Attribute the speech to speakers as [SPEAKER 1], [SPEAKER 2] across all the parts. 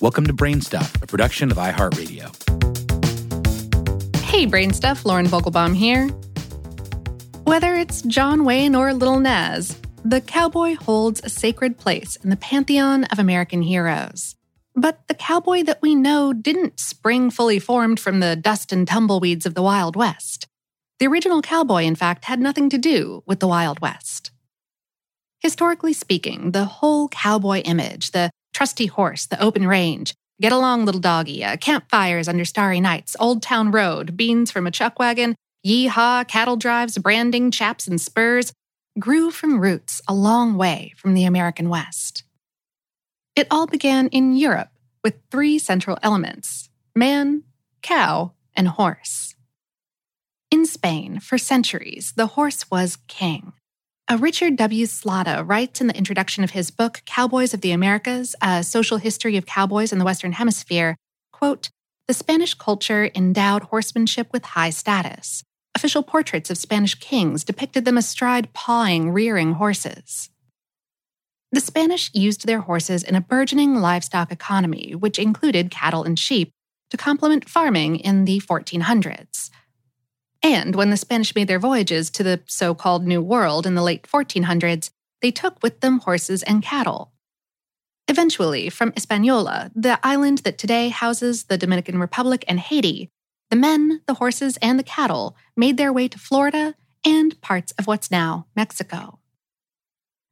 [SPEAKER 1] Welcome to Brainstuff, a production of iHeartRadio.
[SPEAKER 2] Hey, Brainstuff, Lauren Vogelbaum here. Whether it's John Wayne or Little Nas, the cowboy holds a sacred place in the pantheon of American heroes. But the cowboy that we know didn't spring fully formed from the dust and tumbleweeds of the Wild West. The original cowboy, in fact, had nothing to do with the Wild West. Historically speaking, the whole cowboy image, the trusty horse, the open range, get along little doggy, uh, campfires under starry nights, Old Town Road, beans from a chuck wagon, yee-haw, cattle drives, branding, chaps, and spurs, grew from roots a long way from the American West. It all began in Europe with three central elements man, cow, and horse. In Spain, for centuries, the horse was king. A Richard W. Slatta writes in the introduction of his book, Cowboys of the Americas A Social History of Cowboys in the Western Hemisphere, quote, the Spanish culture endowed horsemanship with high status. Official portraits of Spanish kings depicted them astride pawing, rearing horses. The Spanish used their horses in a burgeoning livestock economy, which included cattle and sheep, to complement farming in the 1400s. And when the Spanish made their voyages to the so called New World in the late 1400s, they took with them horses and cattle. Eventually, from Hispaniola, the island that today houses the Dominican Republic and Haiti, the men, the horses, and the cattle made their way to Florida and parts of what's now Mexico.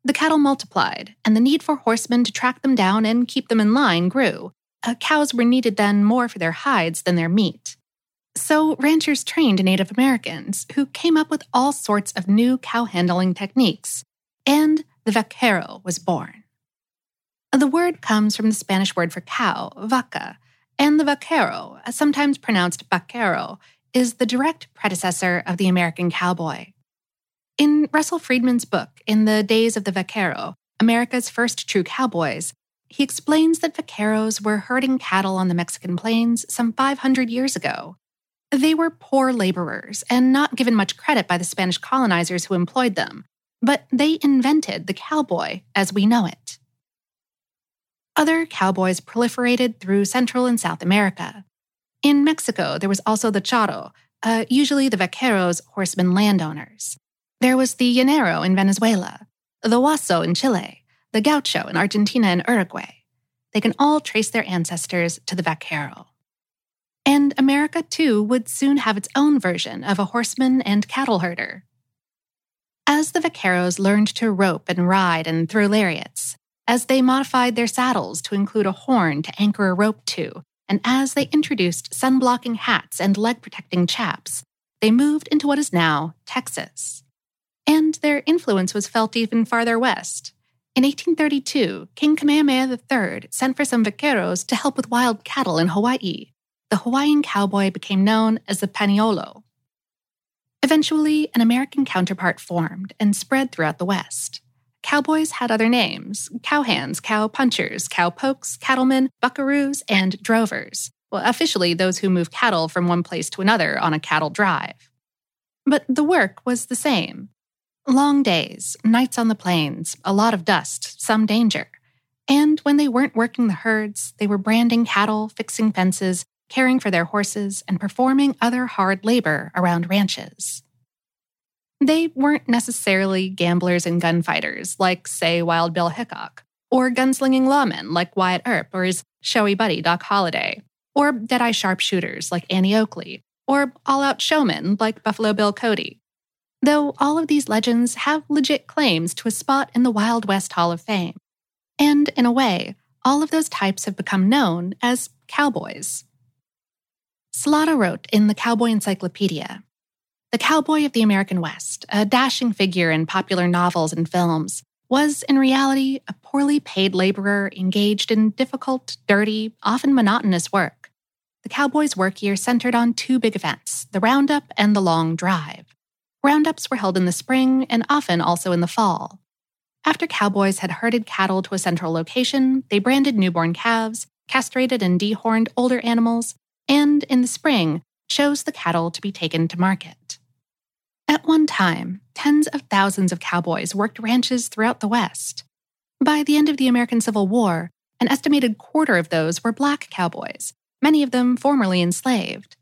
[SPEAKER 2] The cattle multiplied, and the need for horsemen to track them down and keep them in line grew. Uh, cows were needed then more for their hides than their meat. So, ranchers trained Native Americans who came up with all sorts of new cow handling techniques, and the vaquero was born. The word comes from the Spanish word for cow, vaca, and the vaquero, sometimes pronounced vaquero, is the direct predecessor of the American cowboy. In Russell Freedman's book, In the Days of the Vaquero, America's First True Cowboys, he explains that vaqueros were herding cattle on the Mexican plains some 500 years ago they were poor laborers and not given much credit by the Spanish colonizers who employed them, but they invented the cowboy as we know it. Other cowboys proliferated through Central and South America. In Mexico, there was also the charro, uh, usually the vaqueros, horsemen landowners. There was the llanero in Venezuela, the huaso in Chile, the gaucho in Argentina and Uruguay. They can all trace their ancestors to the vaquero. And America, too, would soon have its own version of a horseman and cattle herder. As the vaqueros learned to rope and ride and throw lariats, as they modified their saddles to include a horn to anchor a rope to, and as they introduced sun blocking hats and leg protecting chaps, they moved into what is now Texas. And their influence was felt even farther west. In 1832, King Kamehameha III sent for some vaqueros to help with wild cattle in Hawaii, the Hawaiian cowboy became known as the Paniolo. Eventually, an American counterpart formed and spread throughout the West. Cowboys had other names cowhands, cow punchers, cow pokes, cattlemen, buckaroos, and drovers. Well, officially, those who move cattle from one place to another on a cattle drive. But the work was the same long days, nights on the plains, a lot of dust, some danger. And when they weren't working the herds, they were branding cattle, fixing fences, caring for their horses, and performing other hard labor around ranches. They weren't necessarily gamblers and gunfighters like, say, Wild Bill Hickok, or gunslinging lawmen like Wyatt Earp or his showy buddy Doc Holliday, or deadeye sharpshooters like Annie Oakley, or all out showmen like Buffalo Bill Cody. Though all of these legends have legit claims to a spot in the Wild West Hall of Fame. And in a way, all of those types have become known as cowboys. Slatta wrote in the Cowboy Encyclopedia The cowboy of the American West, a dashing figure in popular novels and films, was in reality a poorly paid laborer engaged in difficult, dirty, often monotonous work. The cowboy's work year centered on two big events the Roundup and the Long Drive. Roundups were held in the spring and often also in the fall. After cowboys had herded cattle to a central location, they branded newborn calves, castrated and dehorned older animals, and in the spring chose the cattle to be taken to market. At one time, tens of thousands of cowboys worked ranches throughout the West. By the end of the American Civil War, An estimated quarter of those were black cowboys, many of them formerly enslaved.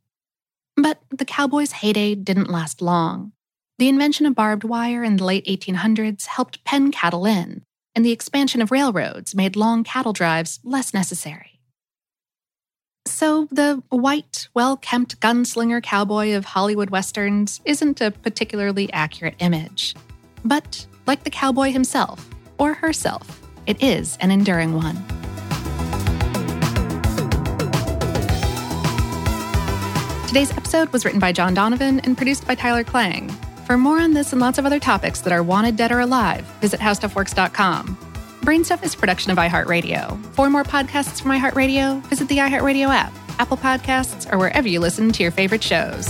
[SPEAKER 2] But the cowboys' heyday didn't last long. The invention of barbed wire in the late 1800s helped pen cattle in, and the expansion of railroads made long cattle drives less necessary. So, the white, well kempt gunslinger cowboy of Hollywood westerns isn't a particularly accurate image. But, like the cowboy himself, or herself, it is an enduring one. Today's episode was written by John Donovan and produced by Tyler Klang. For more on this and lots of other topics that are wanted, dead, or alive, visit howstuffworks.com. Brainstuff is production of iHeartRadio. For more podcasts from iHeartRadio, visit the iHeartRadio app, Apple Podcasts, or wherever you listen to your favorite shows.